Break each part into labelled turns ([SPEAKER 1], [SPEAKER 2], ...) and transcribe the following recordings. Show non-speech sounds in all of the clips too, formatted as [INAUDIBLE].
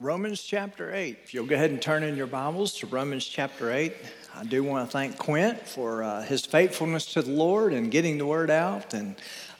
[SPEAKER 1] Romans chapter 8. If you'll go ahead and turn in your Bibles to Romans chapter 8, I do want to thank Quint for uh, his faithfulness to the Lord and getting the word out. And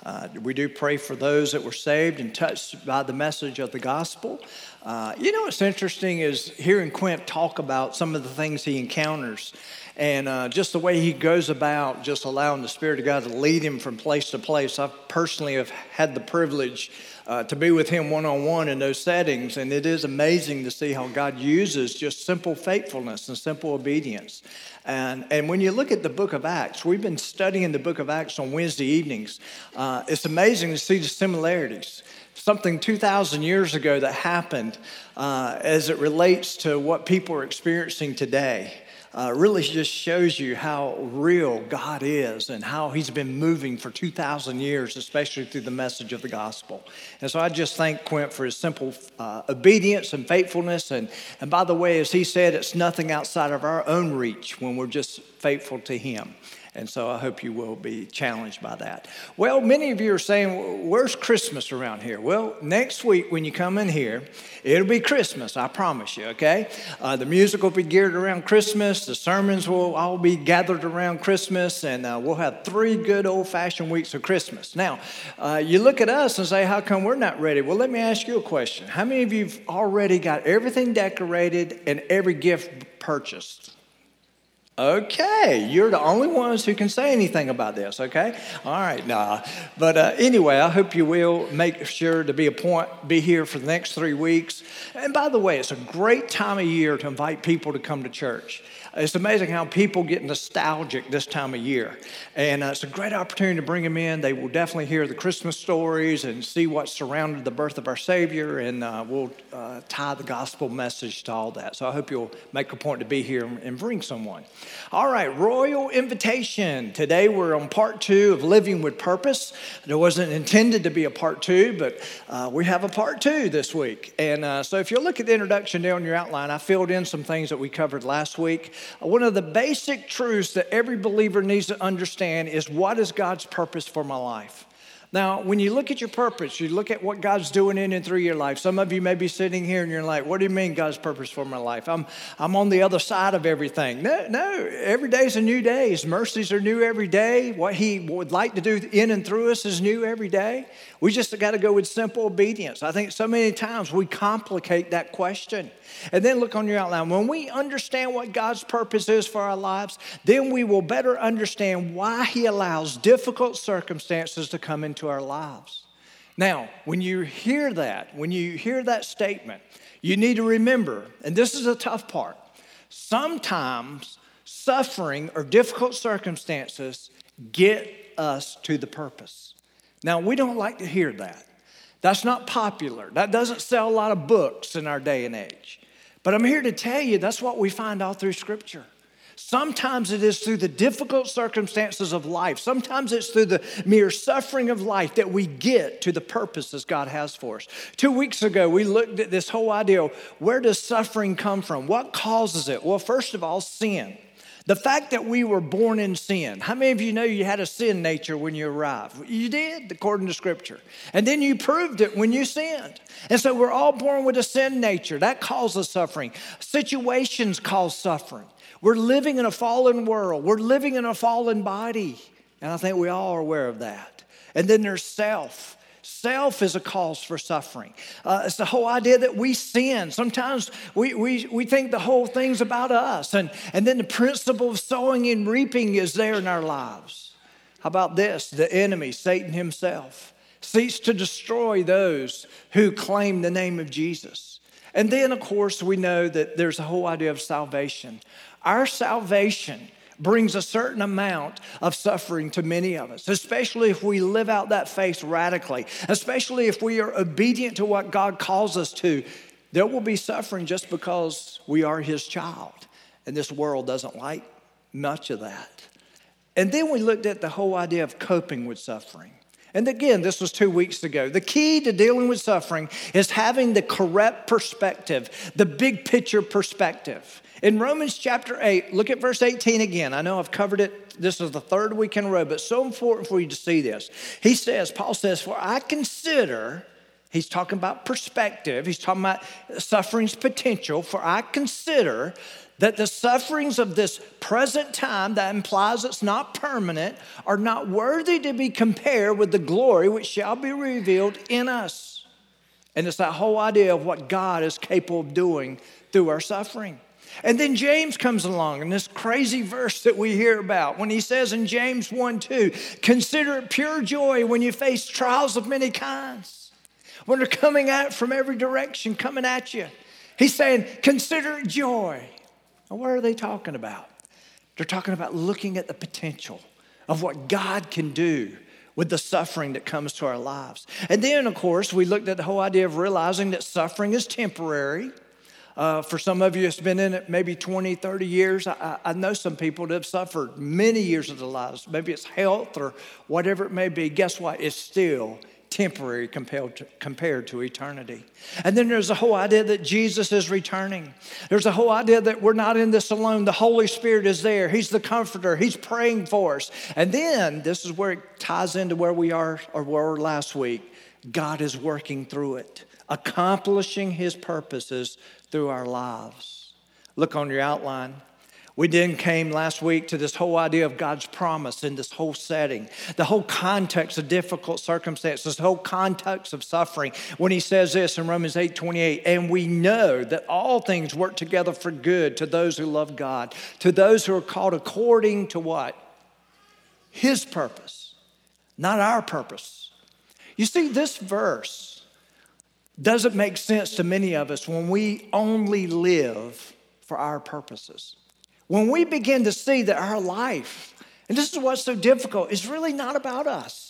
[SPEAKER 1] uh, we do pray for those that were saved and touched by the message of the gospel. Uh, you know what's interesting is hearing Quint talk about some of the things he encounters and uh, just the way he goes about just allowing the Spirit of God to lead him from place to place. I personally have had the privilege uh, to be with him one on one in those settings, and it is amazing to see how God uses just simple faithfulness and simple obedience. And, and when you look at the book of Acts, we've been studying the book of Acts on Wednesday evenings. Uh, it's amazing to see the similarities something 2,000 years ago that happened uh, as it relates to what people are experiencing today uh, really just shows you how real God is and how He's been moving for 2,000 years, especially through the message of the gospel. And so I just thank Quint for his simple uh, obedience and faithfulness. And, and by the way, as he said, it's nothing outside of our own reach when we're just faithful to Him. And so I hope you will be challenged by that. Well, many of you are saying, Where's Christmas around here? Well, next week when you come in here, it'll be Christmas, I promise you, okay? Uh, the music will be geared around Christmas, the sermons will all be gathered around Christmas, and uh, we'll have three good old fashioned weeks of Christmas. Now, uh, you look at us and say, How come we're not ready? Well, let me ask you a question. How many of you have already got everything decorated and every gift purchased? Okay, you're the only ones who can say anything about this, okay? All right, nah. But uh, anyway, I hope you will make sure to be a point, be here for the next three weeks. And by the way, it's a great time of year to invite people to come to church. It's amazing how people get nostalgic this time of year. And uh, it's a great opportunity to bring them in. They will definitely hear the Christmas stories and see what surrounded the birth of our Savior, and uh, we'll uh, tie the gospel message to all that. So I hope you'll make a point to be here and bring someone. All right, royal invitation. Today we're on part two of Living with Purpose. There wasn't intended to be a part two, but uh, we have a part two this week. And uh, so if you look at the introduction there on your outline, I filled in some things that we covered last week. One of the basic truths that every believer needs to understand is what is God's purpose for my life? Now, when you look at your purpose, you look at what God's doing in and through your life. Some of you may be sitting here and you're like, what do you mean God's purpose for my life? I'm, I'm on the other side of everything. No, no, every day is a new day. His mercies are new every day. What He would like to do in and through us is new every day. We just got to go with simple obedience. I think so many times we complicate that question. And then look on your outline. When we understand what God's purpose is for our lives, then we will better understand why He allows difficult circumstances to come into our lives. Now, when you hear that, when you hear that statement, you need to remember, and this is a tough part, sometimes suffering or difficult circumstances get us to the purpose. Now, we don't like to hear that. That's not popular. That doesn't sell a lot of books in our day and age. But I'm here to tell you that's what we find all through Scripture. Sometimes it is through the difficult circumstances of life. Sometimes it's through the mere suffering of life that we get to the purposes God has for us. Two weeks ago, we looked at this whole idea where does suffering come from? What causes it? Well, first of all, sin. The fact that we were born in sin. How many of you know you had a sin nature when you arrived? You did, according to Scripture. And then you proved it when you sinned. And so we're all born with a sin nature. That causes suffering. Situations cause suffering. We're living in a fallen world, we're living in a fallen body. And I think we all are aware of that. And then there's self. Self is a cause for suffering. Uh, it's the whole idea that we sin. Sometimes we, we, we think the whole thing's about us, and, and then the principle of sowing and reaping is there in our lives. How about this? The enemy, Satan himself, seeks to destroy those who claim the name of Jesus. And then, of course, we know that there's a whole idea of salvation. Our salvation brings a certain amount of suffering to many of us, especially if we live out that faith radically, especially if we are obedient to what God calls us to. There will be suffering just because we are His child, and this world doesn't like much of that. And then we looked at the whole idea of coping with suffering. And again, this was two weeks ago. The key to dealing with suffering is having the correct perspective, the big picture perspective. In Romans chapter 8, look at verse 18 again. I know I've covered it. This is the third week in a row, but so important for you to see this. He says, Paul says, For I consider He's talking about perspective. He's talking about suffering's potential. For I consider that the sufferings of this present time, that implies it's not permanent, are not worthy to be compared with the glory which shall be revealed in us. And it's that whole idea of what God is capable of doing through our suffering. And then James comes along in this crazy verse that we hear about when he says in James 1 2, consider it pure joy when you face trials of many kinds, when they're coming out from every direction, coming at you. He's saying, consider it joy. Now, what are they talking about? They're talking about looking at the potential of what God can do with the suffering that comes to our lives. And then, of course, we looked at the whole idea of realizing that suffering is temporary. Uh, for some of you, it's been in it maybe 20, 30 years. I, I know some people that have suffered many years of their lives. Maybe it's health or whatever it may be. Guess what? It's still temporary compared to, compared to eternity. And then there's the whole idea that Jesus is returning. There's a whole idea that we're not in this alone. The Holy Spirit is there. He's the comforter. He's praying for us. And then this is where it ties into where we are or were last week. God is working through it, accomplishing his purposes through our lives. Look on your outline. We then came last week to this whole idea of God's promise in this whole setting, the whole context of difficult circumstances, the whole context of suffering. When he says this in Romans 8 28, and we know that all things work together for good to those who love God, to those who are called according to what? His purpose, not our purpose. You see, this verse doesn't make sense to many of us when we only live for our purposes. When we begin to see that our life, and this is what's so difficult, is really not about us.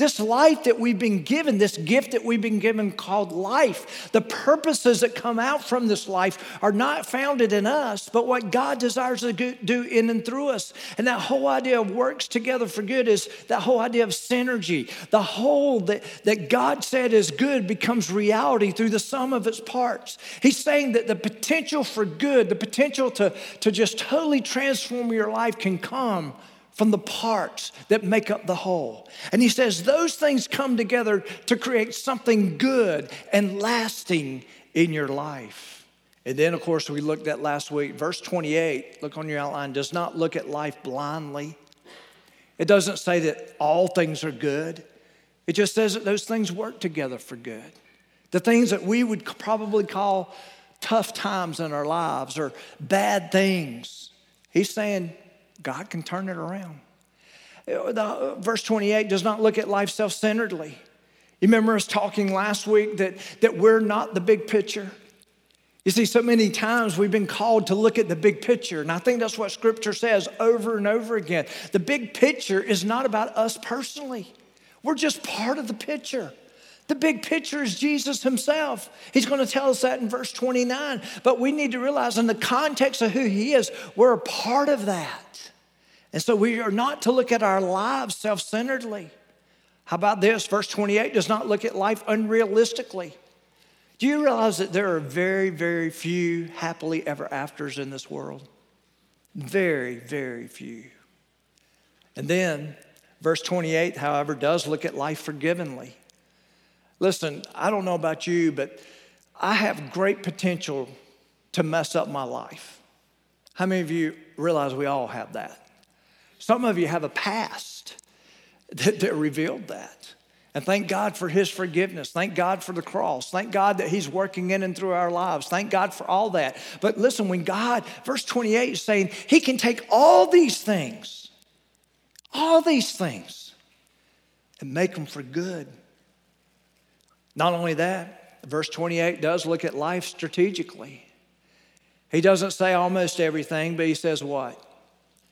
[SPEAKER 1] This life that we've been given, this gift that we've been given called life, the purposes that come out from this life are not founded in us, but what God desires to do in and through us. And that whole idea of works together for good is that whole idea of synergy. The whole that, that God said is good becomes reality through the sum of its parts. He's saying that the potential for good, the potential to, to just totally transform your life can come from the parts that make up the whole. And he says those things come together to create something good and lasting in your life. And then, of course, we looked at last week, verse 28, look on your outline, does not look at life blindly. It doesn't say that all things are good, it just says that those things work together for good. The things that we would probably call tough times in our lives or bad things. He's saying God can turn it around. The, uh, verse 28 does not look at life self centeredly. You remember us talking last week that, that we're not the big picture. You see, so many times we've been called to look at the big picture, and I think that's what Scripture says over and over again. The big picture is not about us personally, we're just part of the picture. The big picture is Jesus himself. He's going to tell us that in verse 29. But we need to realize, in the context of who he is, we're a part of that. And so we are not to look at our lives self centeredly. How about this? Verse 28 does not look at life unrealistically. Do you realize that there are very, very few happily ever afters in this world? Very, very few. And then, verse 28, however, does look at life forgivingly. Listen, I don't know about you, but I have great potential to mess up my life. How many of you realize we all have that? Some of you have a past that, that revealed that. And thank God for His forgiveness. Thank God for the cross. Thank God that He's working in and through our lives. Thank God for all that. But listen, when God, verse 28 is saying, He can take all these things, all these things, and make them for good. Not only that, verse 28 does look at life strategically. He doesn't say almost everything, but he says what?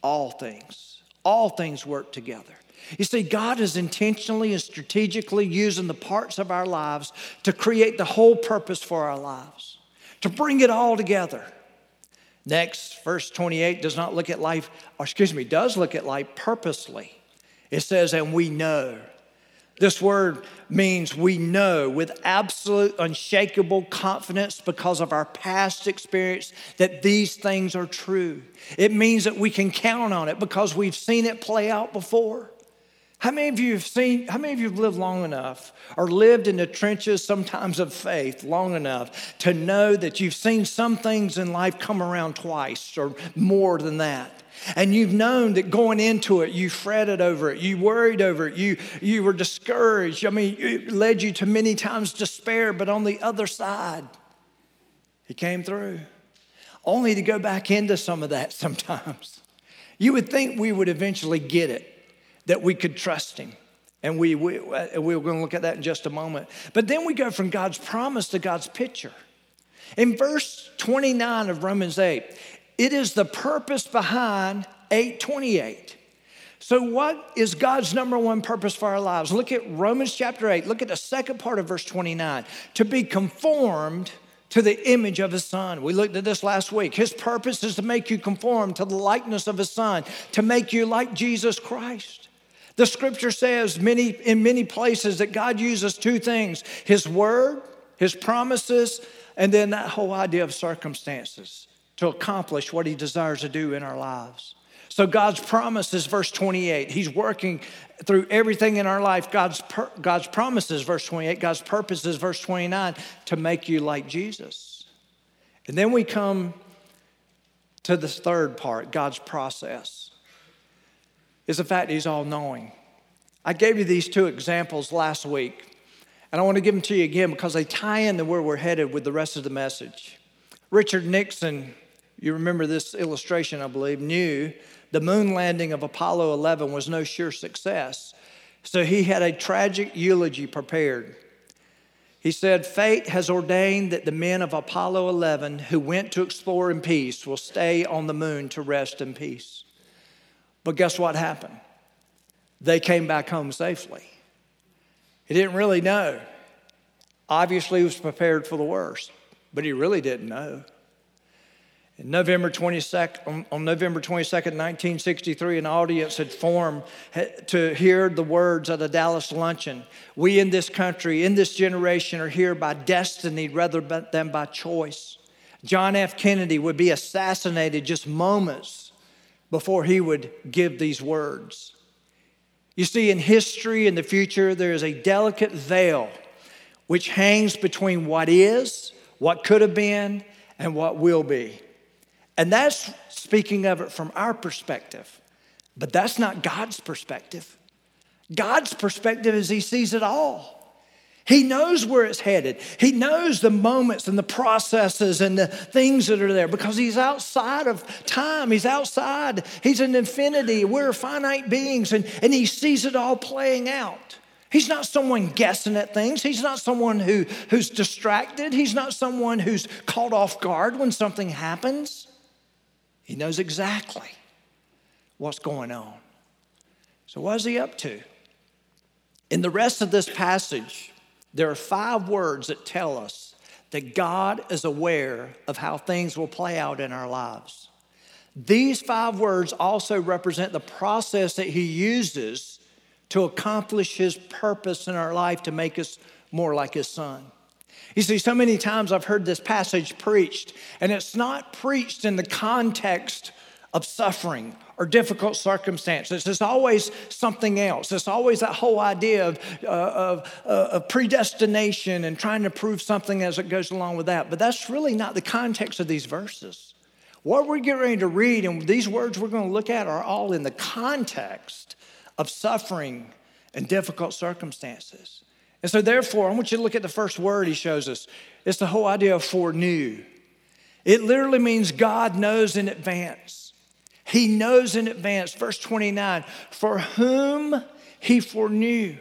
[SPEAKER 1] All things. All things work together. You see, God is intentionally and strategically using the parts of our lives to create the whole purpose for our lives, to bring it all together. Next, verse 28 does not look at life, or excuse me, does look at life purposely. It says, and we know. This word means we know with absolute, unshakable confidence because of our past experience that these things are true. It means that we can count on it because we've seen it play out before. How many of you have seen, how many of you have lived long enough or lived in the trenches sometimes of faith long enough to know that you've seen some things in life come around twice or more than that? And you've known that going into it, you fretted over it, you worried over it, you, you were discouraged. I mean, it led you to many times despair, but on the other side, He came through, only to go back into some of that [LAUGHS] sometimes. You would think we would eventually get it that we could trust him. And we, we, uh, we're going to look at that in just a moment. But then we go from God's promise to God's picture. In verse 29 of Romans 8, it is the purpose behind 828. So, what is God's number one purpose for our lives? Look at Romans chapter 8. Look at the second part of verse 29. To be conformed to the image of his son. We looked at this last week. His purpose is to make you conform to the likeness of his son, to make you like Jesus Christ. The scripture says many, in many places that God uses two things His word, His promises, and then that whole idea of circumstances to accomplish what He desires to do in our lives. So God's promises, verse 28, He's working through everything in our life. God's, God's promises, verse 28, God's purposes, verse 29, to make you like Jesus. And then we come to the third part, God's process is the fact he's all knowing. I gave you these two examples last week, and I want to give them to you again because they tie into where we're headed with the rest of the message. Richard Nixon, you remember this illustration, I believe, knew the moon landing of Apollo 11 was no sure success. So he had a tragic eulogy prepared. He said, Fate has ordained that the men of Apollo 11 who went to explore in peace will stay on the moon to rest in peace. But guess what happened? They came back home safely. He didn't really know. Obviously, he was prepared for the worst, but he really didn't know. In November 22nd, on, November 22nd, 1963, an audience had formed eh, to hear the words of the Dallas luncheon. We in this country, in this generation, are here by destiny rather than by choice. John F. Kennedy would be assassinated just moments before he would give these words. You see, in history, in the future, there is a delicate veil which hangs between what is, what could have been, and what will be. And that's speaking of it from our perspective. But that's not God's perspective. God's perspective is He sees it all. He knows where it's headed. He knows the moments and the processes and the things that are there because He's outside of time. He's outside. He's an infinity. We're finite beings and, and He sees it all playing out. He's not someone guessing at things. He's not someone who, who's distracted. He's not someone who's caught off guard when something happens. He knows exactly what's going on. So, what is he up to? In the rest of this passage, there are five words that tell us that God is aware of how things will play out in our lives. These five words also represent the process that He uses to accomplish His purpose in our life to make us more like His Son. You see, so many times I've heard this passage preached, and it's not preached in the context of suffering or difficult circumstances. There's always something else. There's always that whole idea of, uh, of, uh, of, predestination and trying to prove something as it goes along with that. But that's really not the context of these verses. What we're getting ready to read and these words we're going to look at are all in the context of suffering and difficult circumstances. And so, therefore, I want you to look at the first word he shows us. It's the whole idea of foreknew. It literally means God knows in advance. He knows in advance, verse 29, for whom he foreknew.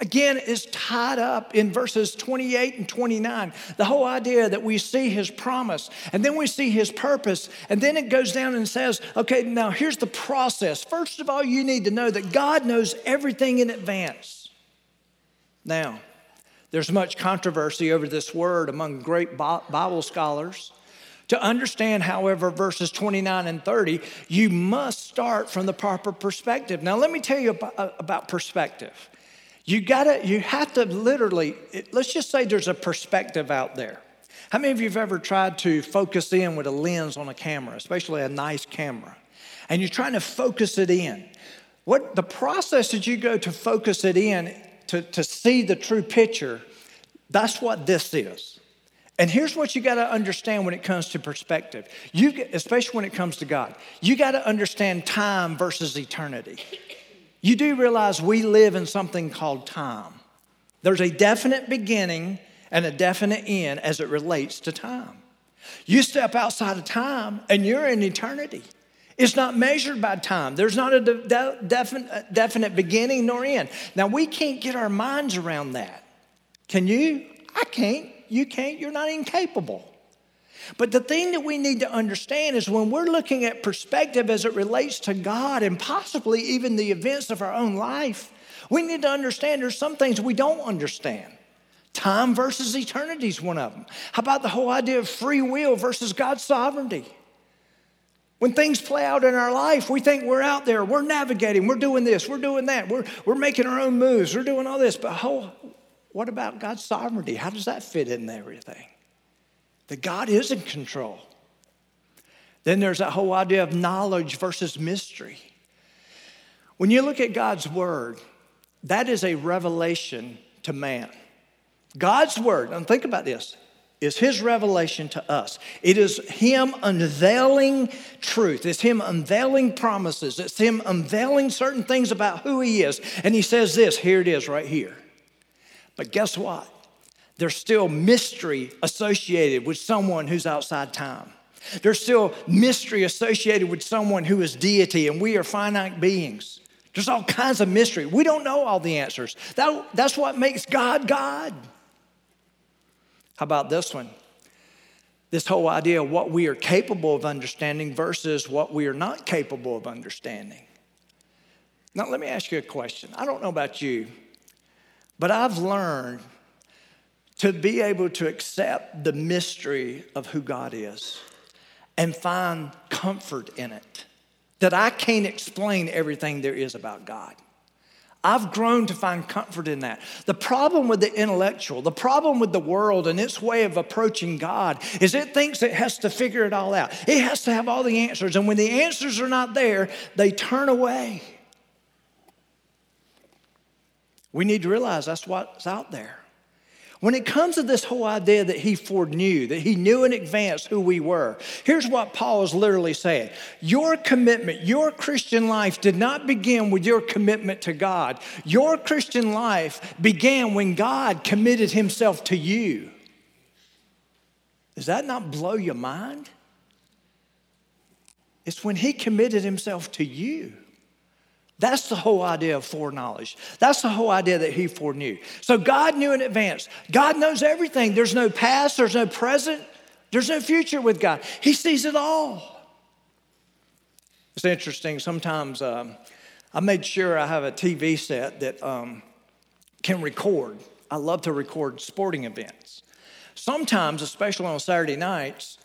[SPEAKER 1] Again, is tied up in verses 28 and 29. The whole idea that we see his promise and then we see his purpose, and then it goes down and says, okay, now here's the process. First of all, you need to know that God knows everything in advance. Now, there's much controversy over this word among great Bible scholars. To understand, however, verses 29 and 30, you must start from the proper perspective. Now, let me tell you about, uh, about perspective. You gotta, you have to literally, let's just say there's a perspective out there. How many of you have ever tried to focus in with a lens on a camera, especially a nice camera? And you're trying to focus it in. what the process that you go to focus it in to, to see the true picture, that's what this is. And here's what you got to understand when it comes to perspective. You, especially when it comes to God, you got to understand time versus eternity. You do realize we live in something called time. There's a definite beginning and a definite end as it relates to time. You step outside of time and you're in eternity. It's not measured by time. There's not a de- definite, uh, definite beginning nor end. Now, we can't get our minds around that. Can you? I can't. You can't. You're not incapable. But the thing that we need to understand is when we're looking at perspective as it relates to God and possibly even the events of our own life, we need to understand there's some things we don't understand. Time versus eternity is one of them. How about the whole idea of free will versus God's sovereignty? When things play out in our life, we think we're out there, we're navigating, we're doing this, we're doing that, we're, we're making our own moves, we're doing all this. But how, what about God's sovereignty? How does that fit in everything? That God is in control. Then there's that whole idea of knowledge versus mystery. When you look at God's word, that is a revelation to man. God's word, and think about this, is his revelation to us. It is him unveiling truth. It's him unveiling promises. It's him unveiling certain things about who he is. And he says this here it is right here. But guess what? There's still mystery associated with someone who's outside time. There's still mystery associated with someone who is deity, and we are finite beings. There's all kinds of mystery. We don't know all the answers. That, that's what makes God God. How about this one? This whole idea of what we are capable of understanding versus what we are not capable of understanding. Now, let me ask you a question. I don't know about you, but I've learned to be able to accept the mystery of who God is and find comfort in it. That I can't explain everything there is about God. I've grown to find comfort in that. The problem with the intellectual, the problem with the world and its way of approaching God is it thinks it has to figure it all out. It has to have all the answers. And when the answers are not there, they turn away. We need to realize that's what's out there. When it comes to this whole idea that he foreknew, that he knew in advance who we were, here's what Paul is literally saying Your commitment, your Christian life did not begin with your commitment to God. Your Christian life began when God committed himself to you. Does that not blow your mind? It's when he committed himself to you. That's the whole idea of foreknowledge. That's the whole idea that he foreknew. So God knew in advance. God knows everything. There's no past, there's no present, there's no future with God. He sees it all. It's interesting. Sometimes um, I made sure I have a TV set that um, can record. I love to record sporting events. Sometimes, especially on Saturday nights,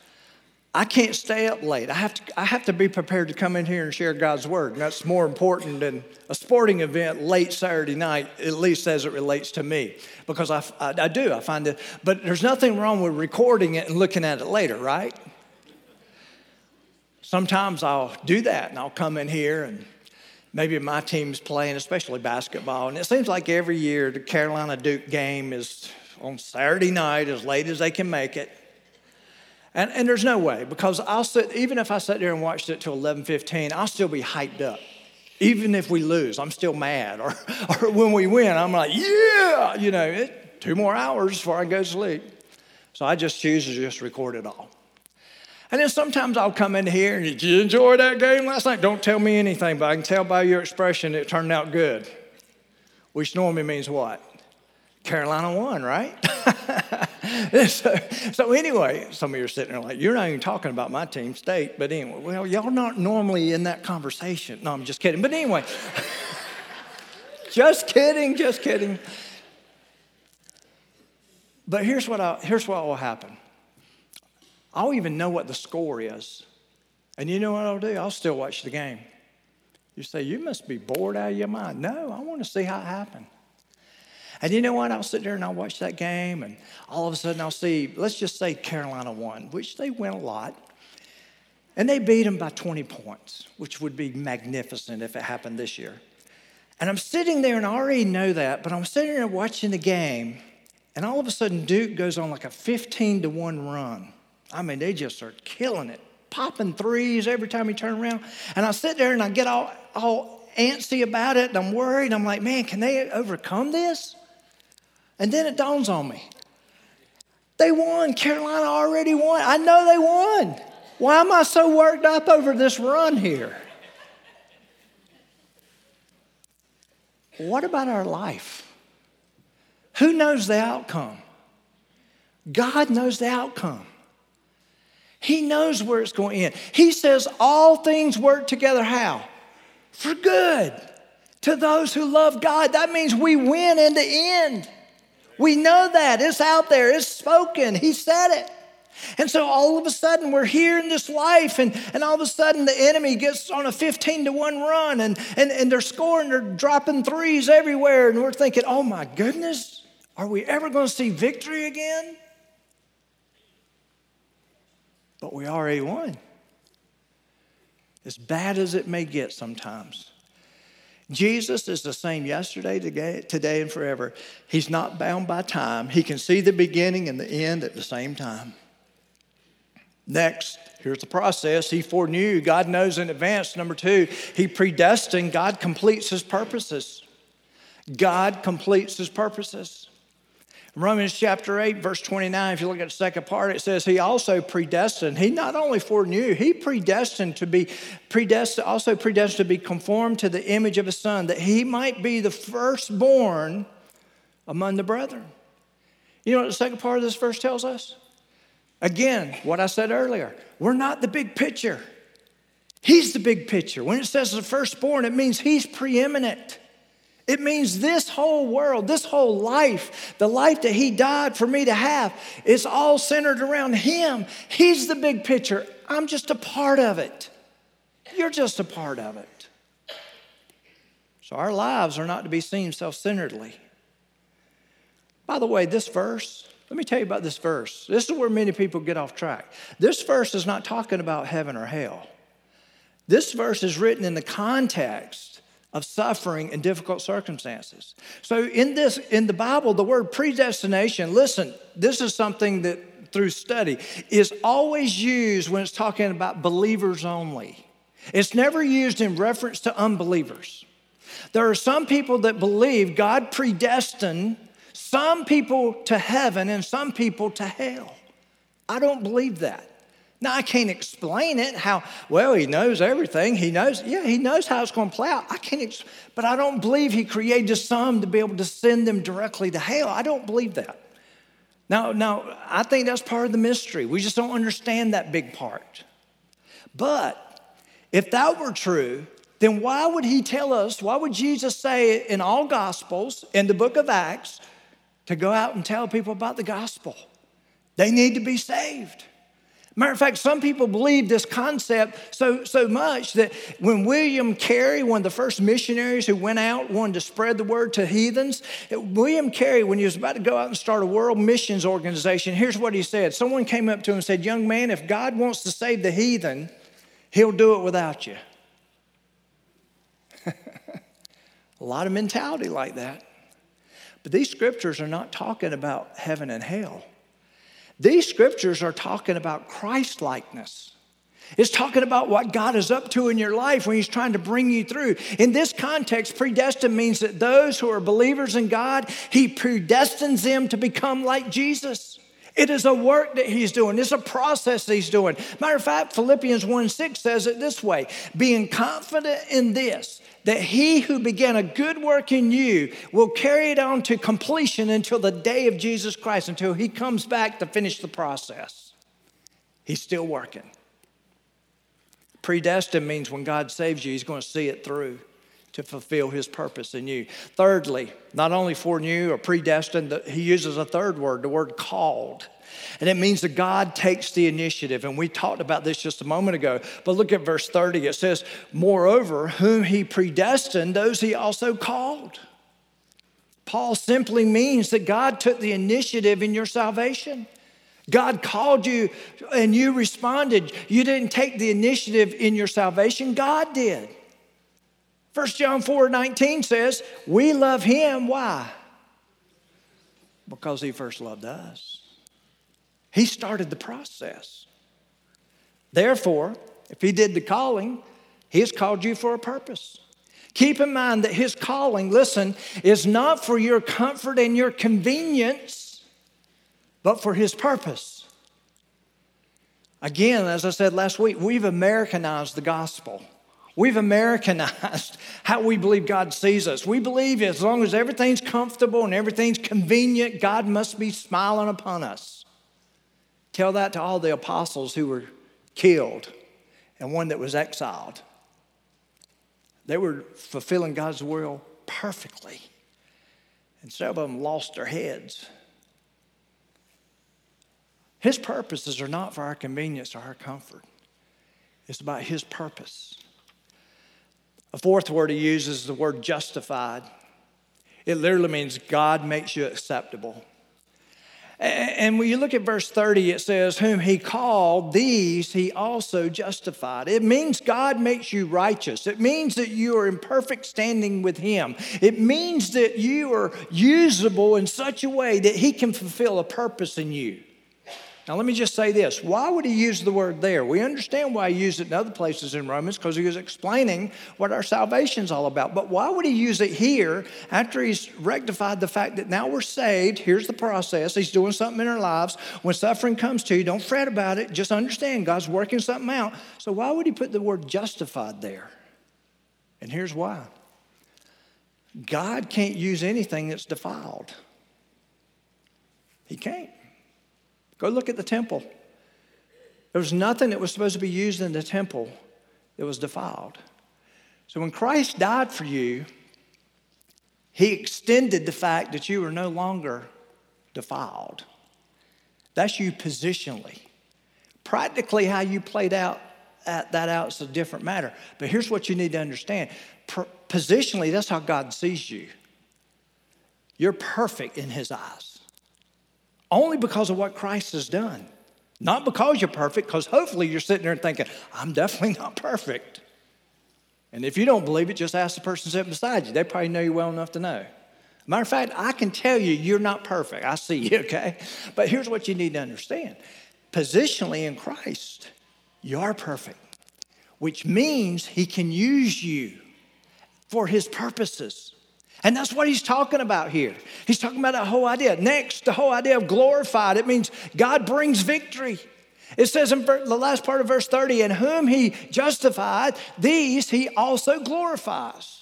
[SPEAKER 1] I can't stay up late. I have, to, I have to be prepared to come in here and share God's word. And that's more important than a sporting event late Saturday night, at least as it relates to me. Because I, I, I do, I find it. But there's nothing wrong with recording it and looking at it later, right? Sometimes I'll do that and I'll come in here and maybe my team's playing, especially basketball. And it seems like every year the Carolina Duke game is on Saturday night as late as they can make it. And, and there's no way because I'll sit, even if I sat there and watched it till 11:15, I'll still be hyped up. Even if we lose, I'm still mad. [LAUGHS] Or, or when we win, I'm like, yeah, you know, it, two more hours before I go to sleep. So I just choose to just record it all. And then sometimes I'll come in here and did you enjoy that game last night? Don't tell me anything, but I can tell by your expression it turned out good. Which normally means what? Carolina won, right? [LAUGHS] [LAUGHS] so, so, anyway, some of you are sitting there like, you're not even talking about my team state. But anyway, well, y'all not normally in that conversation. No, I'm just kidding. But anyway, [LAUGHS] just kidding, just kidding. But here's what, I, here's what will happen. I'll even know what the score is. And you know what I'll do? I'll still watch the game. You say, you must be bored out of your mind. No, I want to see how it happened. And you know what? I'll sit there and I'll watch that game, and all of a sudden I'll see, let's just say Carolina won, which they win a lot. And they beat them by 20 points, which would be magnificent if it happened this year. And I'm sitting there and I already know that, but I'm sitting there watching the game, and all of a sudden Duke goes on like a 15 to 1 run. I mean, they just are killing it, popping threes every time he turn around. And I sit there and I get all, all antsy about it, and I'm worried. I'm like, man, can they overcome this? And then it dawns on me. They won. Carolina already won. I know they won. Why am I so worked up over this run here? What about our life? Who knows the outcome? God knows the outcome. He knows where it's going to end. He says all things work together how? For good to those who love God. That means we win in the end. We know that. It's out there, it's spoken. He said it. And so all of a sudden, we're here in this life, and, and all of a sudden, the enemy gets on a 15 to 1 run, and, and, and they're scoring, they're dropping threes everywhere. And we're thinking, oh my goodness, are we ever going to see victory again? But we already won. As bad as it may get sometimes. Jesus is the same yesterday, today, and forever. He's not bound by time. He can see the beginning and the end at the same time. Next, here's the process. He foreknew, God knows in advance. Number two, He predestined, God completes His purposes. God completes His purposes. Romans chapter 8, verse 29, if you look at the second part, it says, He also predestined. He not only foreknew, He predestined to be predestined, also predestined to be conformed to the image of His Son, that He might be the firstborn among the brethren. You know what the second part of this verse tells us? Again, what I said earlier, we're not the big picture. He's the big picture. When it says the firstborn, it means He's preeminent. It means this whole world, this whole life, the life that He died for me to have, is all centered around Him. He's the big picture. I'm just a part of it. You're just a part of it. So our lives are not to be seen self centeredly. By the way, this verse, let me tell you about this verse. This is where many people get off track. This verse is not talking about heaven or hell. This verse is written in the context of suffering and difficult circumstances. So in this in the Bible the word predestination, listen, this is something that through study is always used when it's talking about believers only. It's never used in reference to unbelievers. There are some people that believe God predestined some people to heaven and some people to hell. I don't believe that. Now, I can't explain it how, well, he knows everything. He knows, yeah, he knows how it's going to play out. I can't, ex- but I don't believe he created some to be able to send them directly to hell. I don't believe that. Now, now, I think that's part of the mystery. We just don't understand that big part. But if that were true, then why would he tell us, why would Jesus say in all gospels, in the book of Acts, to go out and tell people about the gospel? They need to be saved. Matter of fact, some people believe this concept so, so much that when William Carey, one of the first missionaries who went out, wanted to spread the word to heathens, William Carey, when he was about to go out and start a world missions organization, here's what he said. Someone came up to him and said, Young man, if God wants to save the heathen, he'll do it without you. [LAUGHS] a lot of mentality like that. But these scriptures are not talking about heaven and hell. These scriptures are talking about Christ likeness. It's talking about what God is up to in your life when He's trying to bring you through. In this context, predestined means that those who are believers in God, He predestines them to become like Jesus. It is a work that He's doing, it's a process He's doing. Matter of fact, Philippians 1 6 says it this way being confident in this, that he who began a good work in you will carry it on to completion until the day of Jesus Christ, until he comes back to finish the process. He's still working. Predestined means when God saves you, he's going to see it through to fulfill his purpose in you. Thirdly, not only foreknew or predestined, he uses a third word, the word called. And it means that God takes the initiative. And we talked about this just a moment ago. But look at verse 30. It says, Moreover, whom he predestined, those he also called. Paul simply means that God took the initiative in your salvation. God called you and you responded. You didn't take the initiative in your salvation, God did. 1 John 4 19 says, We love him. Why? Because he first loved us. He started the process. Therefore, if he did the calling, he has called you for a purpose. Keep in mind that his calling, listen, is not for your comfort and your convenience, but for his purpose. Again, as I said last week, we've Americanized the gospel. We've Americanized how we believe God sees us. We believe as long as everything's comfortable and everything's convenient, God must be smiling upon us. Tell that to all the apostles who were killed and one that was exiled. They were fulfilling God's will perfectly. And some of them lost their heads. His purposes are not for our convenience or our comfort, it's about His purpose. A fourth word he uses is the word justified. It literally means God makes you acceptable. And when you look at verse 30, it says, Whom he called, these he also justified. It means God makes you righteous. It means that you are in perfect standing with him. It means that you are usable in such a way that he can fulfill a purpose in you. Now, let me just say this. Why would he use the word there? We understand why he used it in other places in Romans because he was explaining what our salvation is all about. But why would he use it here after he's rectified the fact that now we're saved? Here's the process. He's doing something in our lives. When suffering comes to you, don't fret about it. Just understand God's working something out. So, why would he put the word justified there? And here's why God can't use anything that's defiled, He can't. Go look at the temple. There was nothing that was supposed to be used in the temple that was defiled. So when Christ died for you, he extended the fact that you are no longer defiled. That's you positionally. Practically, how you played out that out is a different matter. But here's what you need to understand positionally, that's how God sees you. You're perfect in His eyes only because of what Christ has done. Not because you're perfect, because hopefully you're sitting there thinking, I'm definitely not perfect. And if you don't believe it, just ask the person sitting beside you. They probably know you well enough to know. Matter of fact, I can tell you you're not perfect. I see you, [LAUGHS] okay? But here's what you need to understand positionally in Christ, you are perfect, which means He can use you for His purposes. And that's what he's talking about here. He's talking about that whole idea. Next, the whole idea of glorified. It means God brings victory. It says in the last part of verse 30, in whom he justified, these he also glorifies.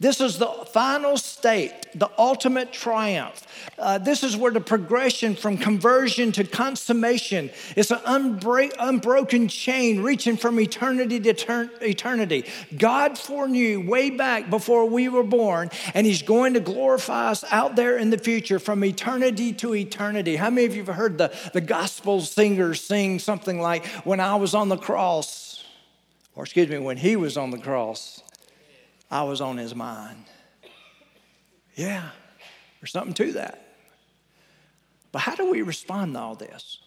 [SPEAKER 1] This is the final state, the ultimate triumph. Uh, this is where the progression from conversion to consummation is an unbroken chain reaching from eternity to eternity. God foreknew way back before we were born, and He's going to glorify us out there in the future from eternity to eternity. How many of you have heard the, the gospel singers sing something like, When I was on the cross, or excuse me, when He was on the cross? I was on his mind. Yeah, there's something to that. But how do we respond to all this?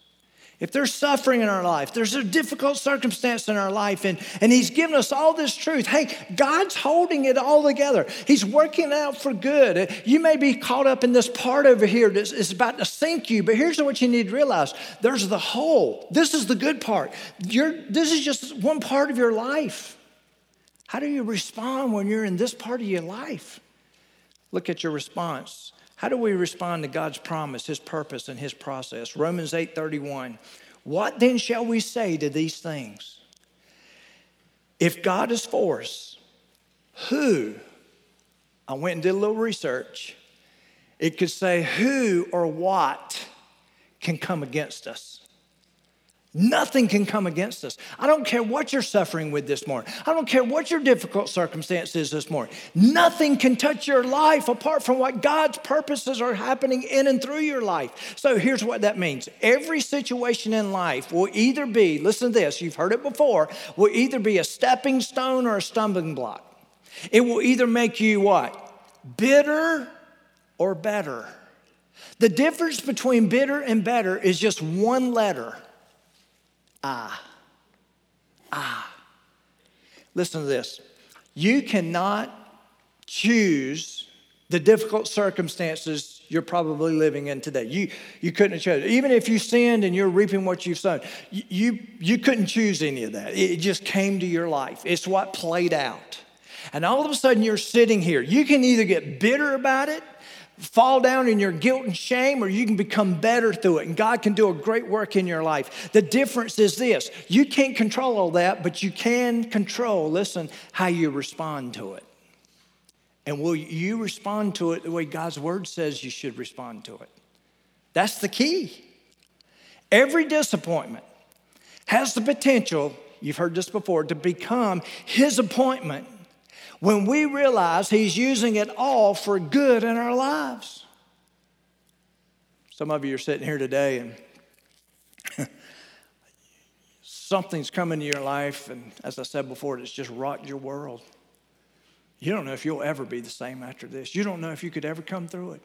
[SPEAKER 1] If there's suffering in our life, there's a difficult circumstance in our life, and, and He's given us all this truth. Hey, God's holding it all together. He's working out for good. You may be caught up in this part over here that's about to sink you, but here's what you need to realize there's the whole. This is the good part. You're, this is just one part of your life. How do you respond when you're in this part of your life? Look at your response. How do we respond to God's promise, his purpose, and his process? Romans 8 31. What then shall we say to these things? If God is for us, who? I went and did a little research. It could say who or what can come against us. Nothing can come against us. I don't care what you're suffering with this morning. I don't care what your difficult circumstance is this morning. Nothing can touch your life apart from what God's purposes are happening in and through your life. So here's what that means every situation in life will either be, listen to this, you've heard it before, will either be a stepping stone or a stumbling block. It will either make you what? Bitter or better. The difference between bitter and better is just one letter. Ah. Ah. Listen to this. You cannot choose the difficult circumstances you're probably living in today. You, you couldn't have chosen. Even if you sinned and you're reaping what you've sown, you, you, you couldn't choose any of that. It just came to your life. It's what played out. And all of a sudden, you're sitting here. You can either get bitter about it, fall down in your guilt and shame, or you can become better through it. And God can do a great work in your life. The difference is this you can't control all that, but you can control, listen, how you respond to it. And will you respond to it the way God's word says you should respond to it? That's the key. Every disappointment has the potential, you've heard this before, to become his appointment when we realize he's using it all for good in our lives. Some of you are sitting here today and [LAUGHS] something's come into your life, and as I said before, it's just rocked your world. You don't know if you'll ever be the same after this. You don't know if you could ever come through it.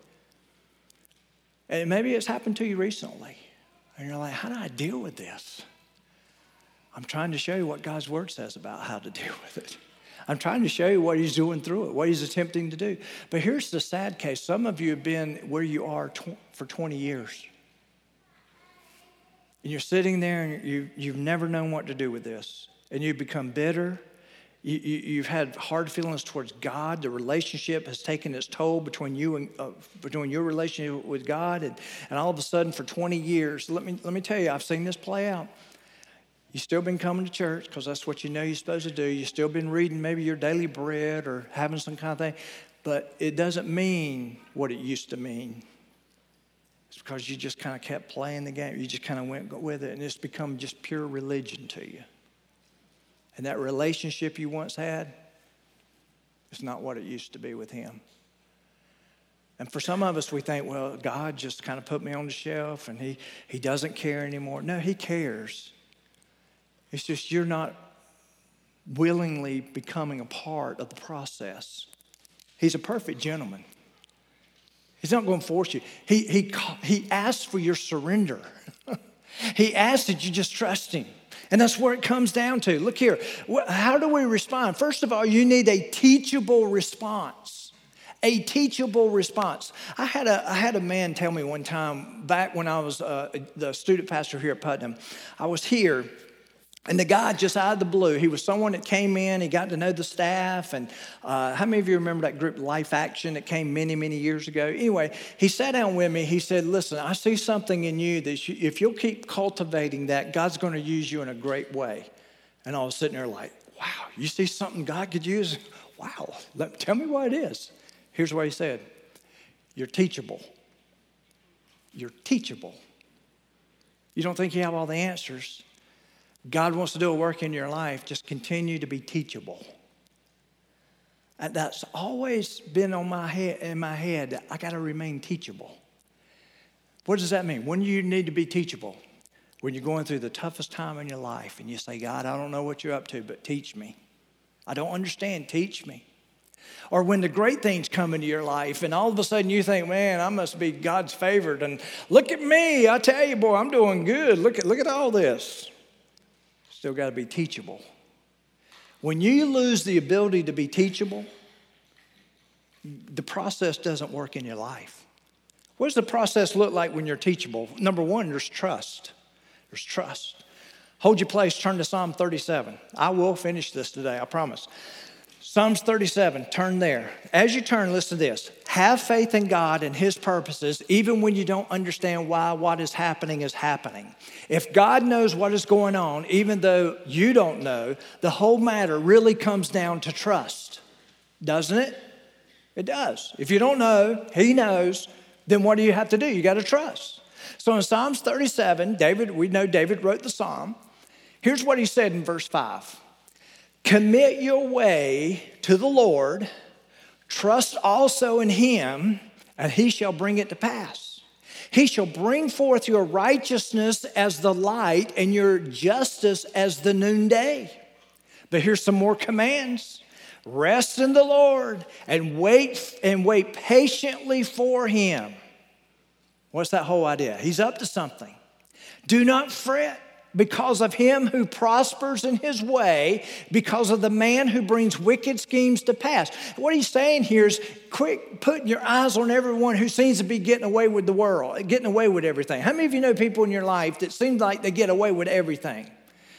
[SPEAKER 1] And maybe it's happened to you recently. And you're like, how do I deal with this? I'm trying to show you what God's word says about how to [LAUGHS] deal with it. I'm trying to show you what he's doing through it, what he's attempting to do. But here's the sad case some of you have been where you are tw- for 20 years. And you're sitting there and you, you've never known what to do with this. And you've become bitter you, have had hard feelings towards God. The relationship has taken its toll between you and uh, between your relationship with God, and, and all of a sudden, for 20 years, let me let me tell you, I've seen this play out. You've still been coming to church because that's what you know you're supposed to do. You've still been reading maybe your daily bread or having some kind of thing, but it doesn't mean what it used to mean. It's because you just kind of kept playing the game. You just kind of went with it, and it's become just pure religion to you. And that relationship you once had it's not what it used to be with Him. And for some of us, we think, well, God just kind of put me on the shelf and he, he doesn't care anymore. No, He cares. It's just you're not willingly becoming a part of the process. He's a perfect gentleman. He's not going to force you. He, he, he asks for your surrender. [LAUGHS] he asks that you just trust Him. And that's where it comes down to. Look here. How do we respond? First of all, you need a teachable response. A teachable response. I had a, I had a man tell me one time back when I was uh, the student pastor here at Putnam, I was here and the guy just out of the blue, he was someone that came in, he got to know the staff. And uh, how many of you remember that group Life Action that came many, many years ago? Anyway, he sat down with me. He said, Listen, I see something in you that if you'll keep cultivating that, God's going to use you in a great way. And I was sitting there like, Wow, you see something God could use? Wow, let, tell me what it is. Here's what he said You're teachable. You're teachable. You don't think you have all the answers God wants to do a work in your life, just continue to be teachable. And that's always been on my head in my head. I got to remain teachable. What does that mean? When you need to be teachable? When you're going through the toughest time in your life and you say, God, I don't know what you're up to, but teach me. I don't understand, teach me. Or when the great things come into your life and all of a sudden you think, man, I must be God's favored. And look at me. I tell you, boy, I'm doing good. Look at, look at all this still got to be teachable. When you lose the ability to be teachable, the process doesn't work in your life. What does the process look like when you're teachable? Number one, there's trust. There's trust. Hold your place, turn to Psalm 37. I will finish this today, I promise. Psalms 37, turn there. As you turn, listen to this. Have faith in God and His purposes, even when you don't understand why what is happening is happening. If God knows what is going on, even though you don't know, the whole matter really comes down to trust, doesn't it? It does. If you don't know, He knows, then what do you have to do? You got to trust. So in Psalms 37, David, we know David wrote the psalm. Here's what he said in verse 5. Commit your way to the Lord, trust also in him, and he shall bring it to pass. He shall bring forth your righteousness as the light and your justice as the noonday. But here's some more commands. Rest in the Lord and wait and wait patiently for him. What's that whole idea? He's up to something. Do not fret because of him who prospers in his way, because of the man who brings wicked schemes to pass. What he's saying here is quit putting your eyes on everyone who seems to be getting away with the world, getting away with everything. How many of you know people in your life that seem like they get away with everything?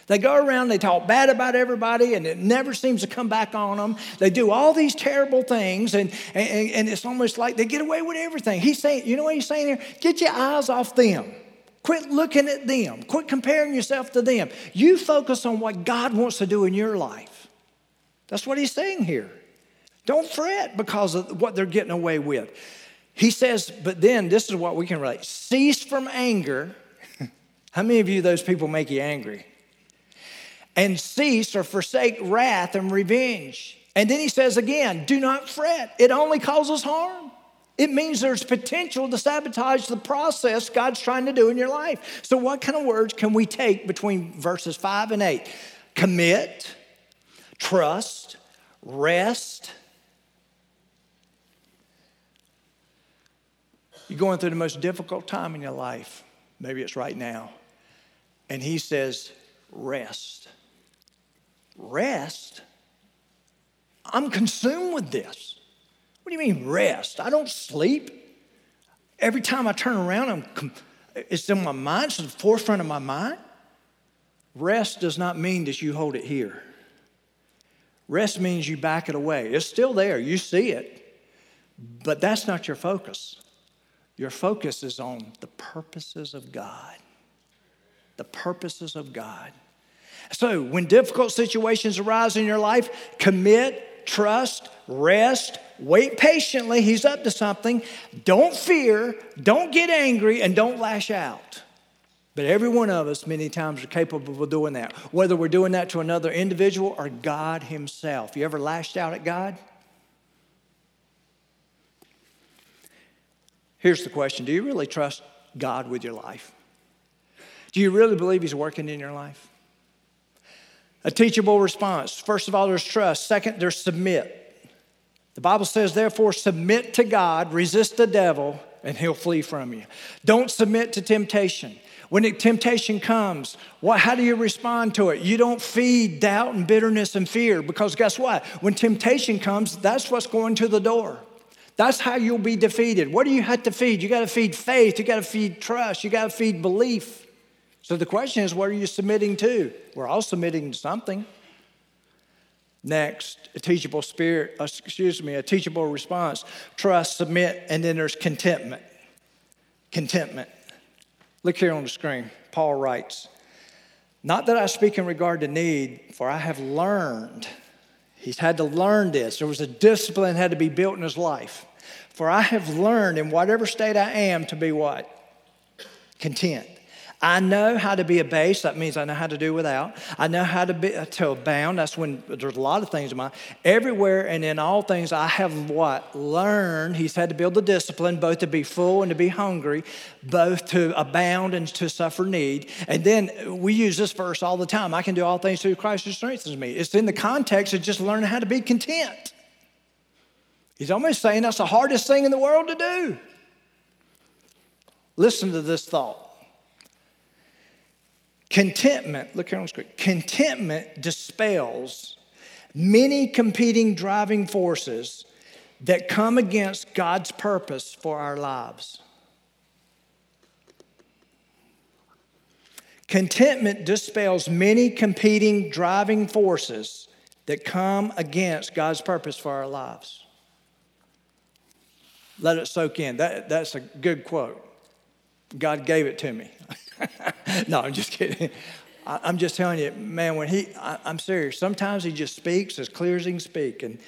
[SPEAKER 1] They go around, they talk bad about everybody, and it never seems to come back on them. They do all these terrible things, and, and, and it's almost like they get away with everything. He's saying, you know what he's saying here? Get your eyes off them. Quit looking at them. Quit comparing yourself to them. You focus on what God wants to do in your life. That's what he's saying here. Don't fret because of what they're getting away with. He says, but then this is what we can relate cease from anger. [LAUGHS] How many of you, those people, make you angry? And cease or forsake wrath and revenge. And then he says again, do not fret, it only causes harm. It means there's potential to sabotage the process God's trying to do in your life. So, what kind of words can we take between verses five and eight? Commit, trust, rest. You're going through the most difficult time in your life. Maybe it's right now. And he says, rest. Rest? I'm consumed with this. What do you mean rest? I don't sleep. Every time I turn around, I'm, it's in my mind, it's in the forefront of my mind. Rest does not mean that you hold it here. Rest means you back it away. It's still there, you see it, but that's not your focus. Your focus is on the purposes of God. The purposes of God. So, when difficult situations arise in your life, commit trust, rest, wait patiently. He's up to something. Don't fear, don't get angry, and don't lash out. But every one of us, many times, are capable of doing that, whether we're doing that to another individual or God Himself. You ever lashed out at God? Here's the question Do you really trust God with your life? Do you really believe He's working in your life? A teachable response. First of all, there's trust. Second, there's submit. The Bible says, therefore, submit to God, resist the devil, and he'll flee from you. Don't submit to temptation. When temptation comes, what, how do you respond to it? You don't feed doubt and bitterness and fear because guess what? When temptation comes, that's what's going to the door. That's how you'll be defeated. What do you have to feed? You got to feed faith, you got to feed trust, you got to feed belief. So the question is, what are you submitting to? We're all submitting to something. Next, a teachable spirit, uh, excuse me, a teachable response, trust, submit, and then there's contentment. Contentment. Look here on the screen. Paul writes, Not that I speak in regard to need, for I have learned. He's had to learn this. There was a discipline had to be built in his life. For I have learned in whatever state I am to be what? Content. I know how to be abased. That means I know how to do without. I know how to be to abound. That's when there's a lot of things in my everywhere and in all things. I have what learned. He's had to build the discipline both to be full and to be hungry, both to abound and to suffer need. And then we use this verse all the time. I can do all things through Christ who strengthens me. It's in the context of just learning how to be content. He's almost saying that's the hardest thing in the world to do. Listen to this thought. Contentment, look here on the screen. Contentment dispels many competing driving forces that come against God's purpose for our lives. Contentment dispels many competing driving forces that come against God's purpose for our lives. Let it soak in. That, that's a good quote. God gave it to me. [LAUGHS] [LAUGHS] no, I'm just kidding. I, am just telling you, man, when he, I, I'm serious. Sometimes he just speaks as clear as he can speak. And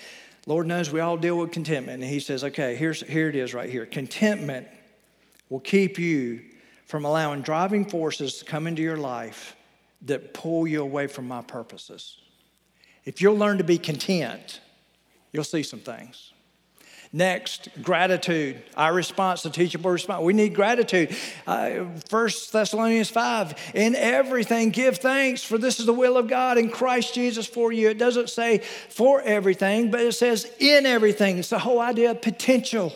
[SPEAKER 1] Lord knows we all deal with contentment. And he says, okay, here's, here it is right here. Contentment will keep you from allowing driving forces to come into your life that pull you away from my purposes. If you'll learn to be content, you'll see some things. Next, gratitude. Our response, the teachable response. We need gratitude. Uh, Thessalonians 5 In everything, give thanks, for this is the will of God in Christ Jesus for you. It doesn't say for everything, but it says in everything. It's the whole idea of potential.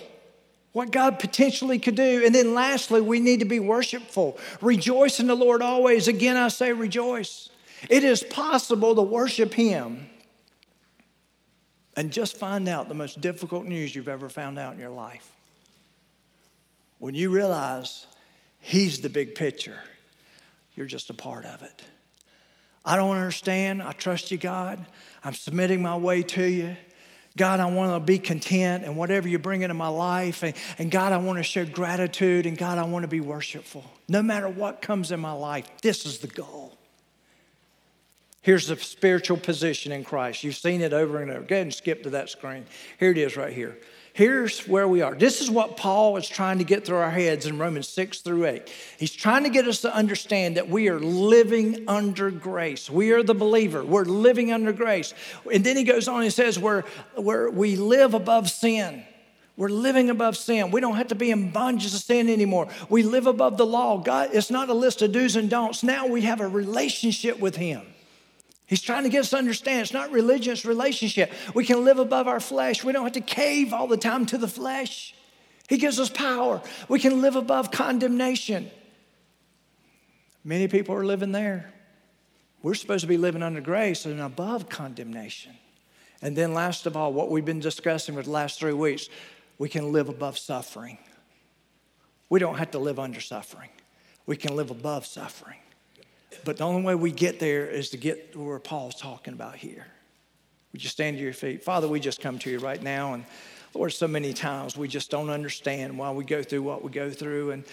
[SPEAKER 1] what God potentially could do. And then lastly, we need to be worshipful. Rejoice in the Lord always. Again, I say rejoice. It is possible to worship Him and just find out the most difficult news you've ever found out in your life. When you realize He's the big picture, you're just a part of it. I don't understand. I trust you, God. I'm submitting my way to you. God, I want to be content and whatever you bring into my life. And, and God, I want to show gratitude. And God, I want to be worshipful. No matter what comes in my life, this is the goal. Here's the spiritual position in Christ. You've seen it over and over. Go ahead and skip to that screen. Here it is right here. Here's where we are. This is what Paul is trying to get through our heads in Romans 6 through 8. He's trying to get us to understand that we are living under grace. We are the believer. We're living under grace. And then he goes on and says, we're, we're, we live above sin. We're living above sin. We don't have to be in bondage to sin anymore. We live above the law. God, it's not a list of do's and don'ts. Now we have a relationship with Him. He's trying to get us to understand it's not religion, it's relationship. We can live above our flesh. We don't have to cave all the time to the flesh. He gives us power. We can live above condemnation. Many people are living there. We're supposed to be living under grace and above condemnation. And then, last of all, what we've been discussing for the last three weeks, we can live above suffering. We don't have to live under suffering, we can live above suffering. But the only way we get there is to get where Paul's talking about here. Would you stand to your feet? Father, we just come to you right now. And Lord, so many times we just don't understand why we go through what we go through and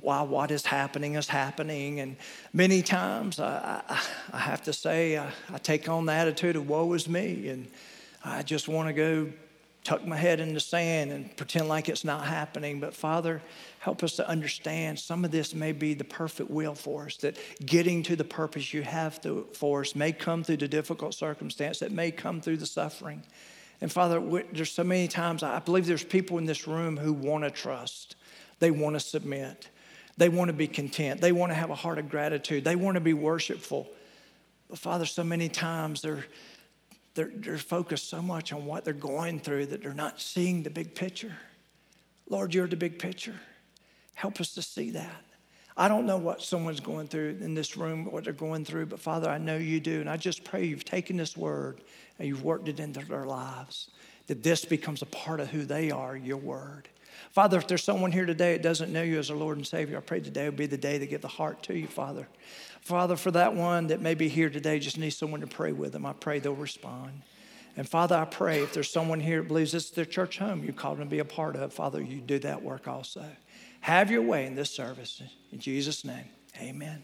[SPEAKER 1] why what is happening is happening. And many times I, I, I have to say, I, I take on the attitude of woe is me. And I just want to go tuck my head in the sand and pretend like it's not happening. But Father, help us to understand some of this may be the perfect will for us, that getting to the purpose you have to, for us may come through the difficult circumstance, that may come through the suffering. And Father, there's so many times I believe there's people in this room who want to trust, they want to submit, they want to be content, they want to have a heart of gratitude, they want to be worshipful. But Father, so many times they're they're, they're focused so much on what they're going through that they're not seeing the big picture. Lord, you're the big picture. Help us to see that. I don't know what someone's going through in this room, what they're going through, but Father, I know you do. And I just pray you've taken this word and you've worked it into their lives, that this becomes a part of who they are, your word. Father, if there's someone here today that doesn't know you as a Lord and Savior, I pray today would be the day to give the heart to you, Father. Father, for that one that may be here today, just needs someone to pray with them, I pray they'll respond. And Father, I pray if there's someone here that believes this is their church home you called them to be a part of, Father, you do that work also. Have your way in this service. In Jesus' name, amen.